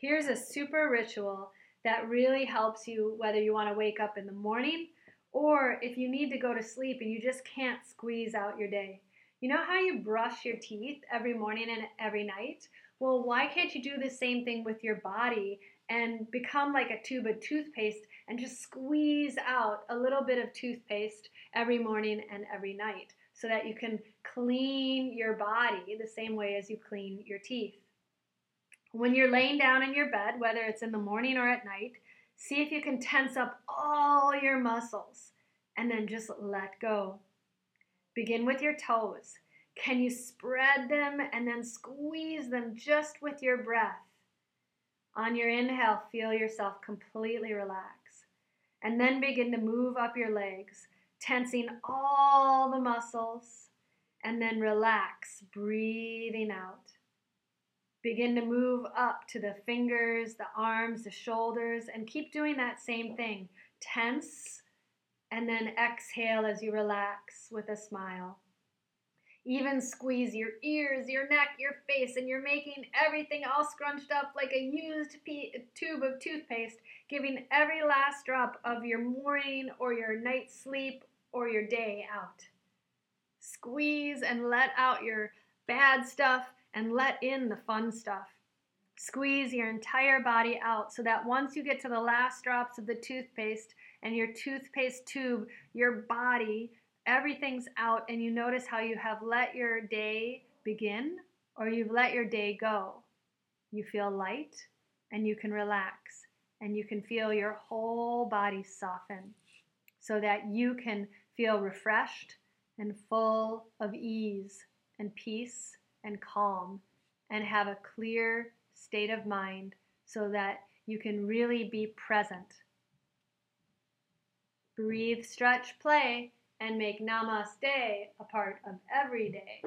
Here's a super ritual that really helps you whether you want to wake up in the morning or if you need to go to sleep and you just can't squeeze out your day. You know how you brush your teeth every morning and every night? Well, why can't you do the same thing with your body and become like a tube of toothpaste and just squeeze out a little bit of toothpaste every morning and every night so that you can clean your body the same way as you clean your teeth? When you're laying down in your bed, whether it's in the morning or at night, see if you can tense up all your muscles and then just let go. Begin with your toes. Can you spread them and then squeeze them just with your breath? On your inhale, feel yourself completely relax. And then begin to move up your legs, tensing all the muscles, and then relax, breathing out. Begin to move up to the fingers, the arms, the shoulders, and keep doing that same thing. Tense, and then exhale as you relax with a smile. Even squeeze your ears, your neck, your face, and you're making everything all scrunched up like a used tube of toothpaste, giving every last drop of your morning or your night sleep or your day out. Squeeze and let out your bad stuff and let in the fun stuff. Squeeze your entire body out so that once you get to the last drops of the toothpaste and your toothpaste tube, your body, everything's out, and you notice how you have let your day begin or you've let your day go. You feel light and you can relax and you can feel your whole body soften so that you can feel refreshed and full of ease and peace and calm and have a clear state of mind so that you can really be present. Breathe, stretch, play, and make namaste a part of every day.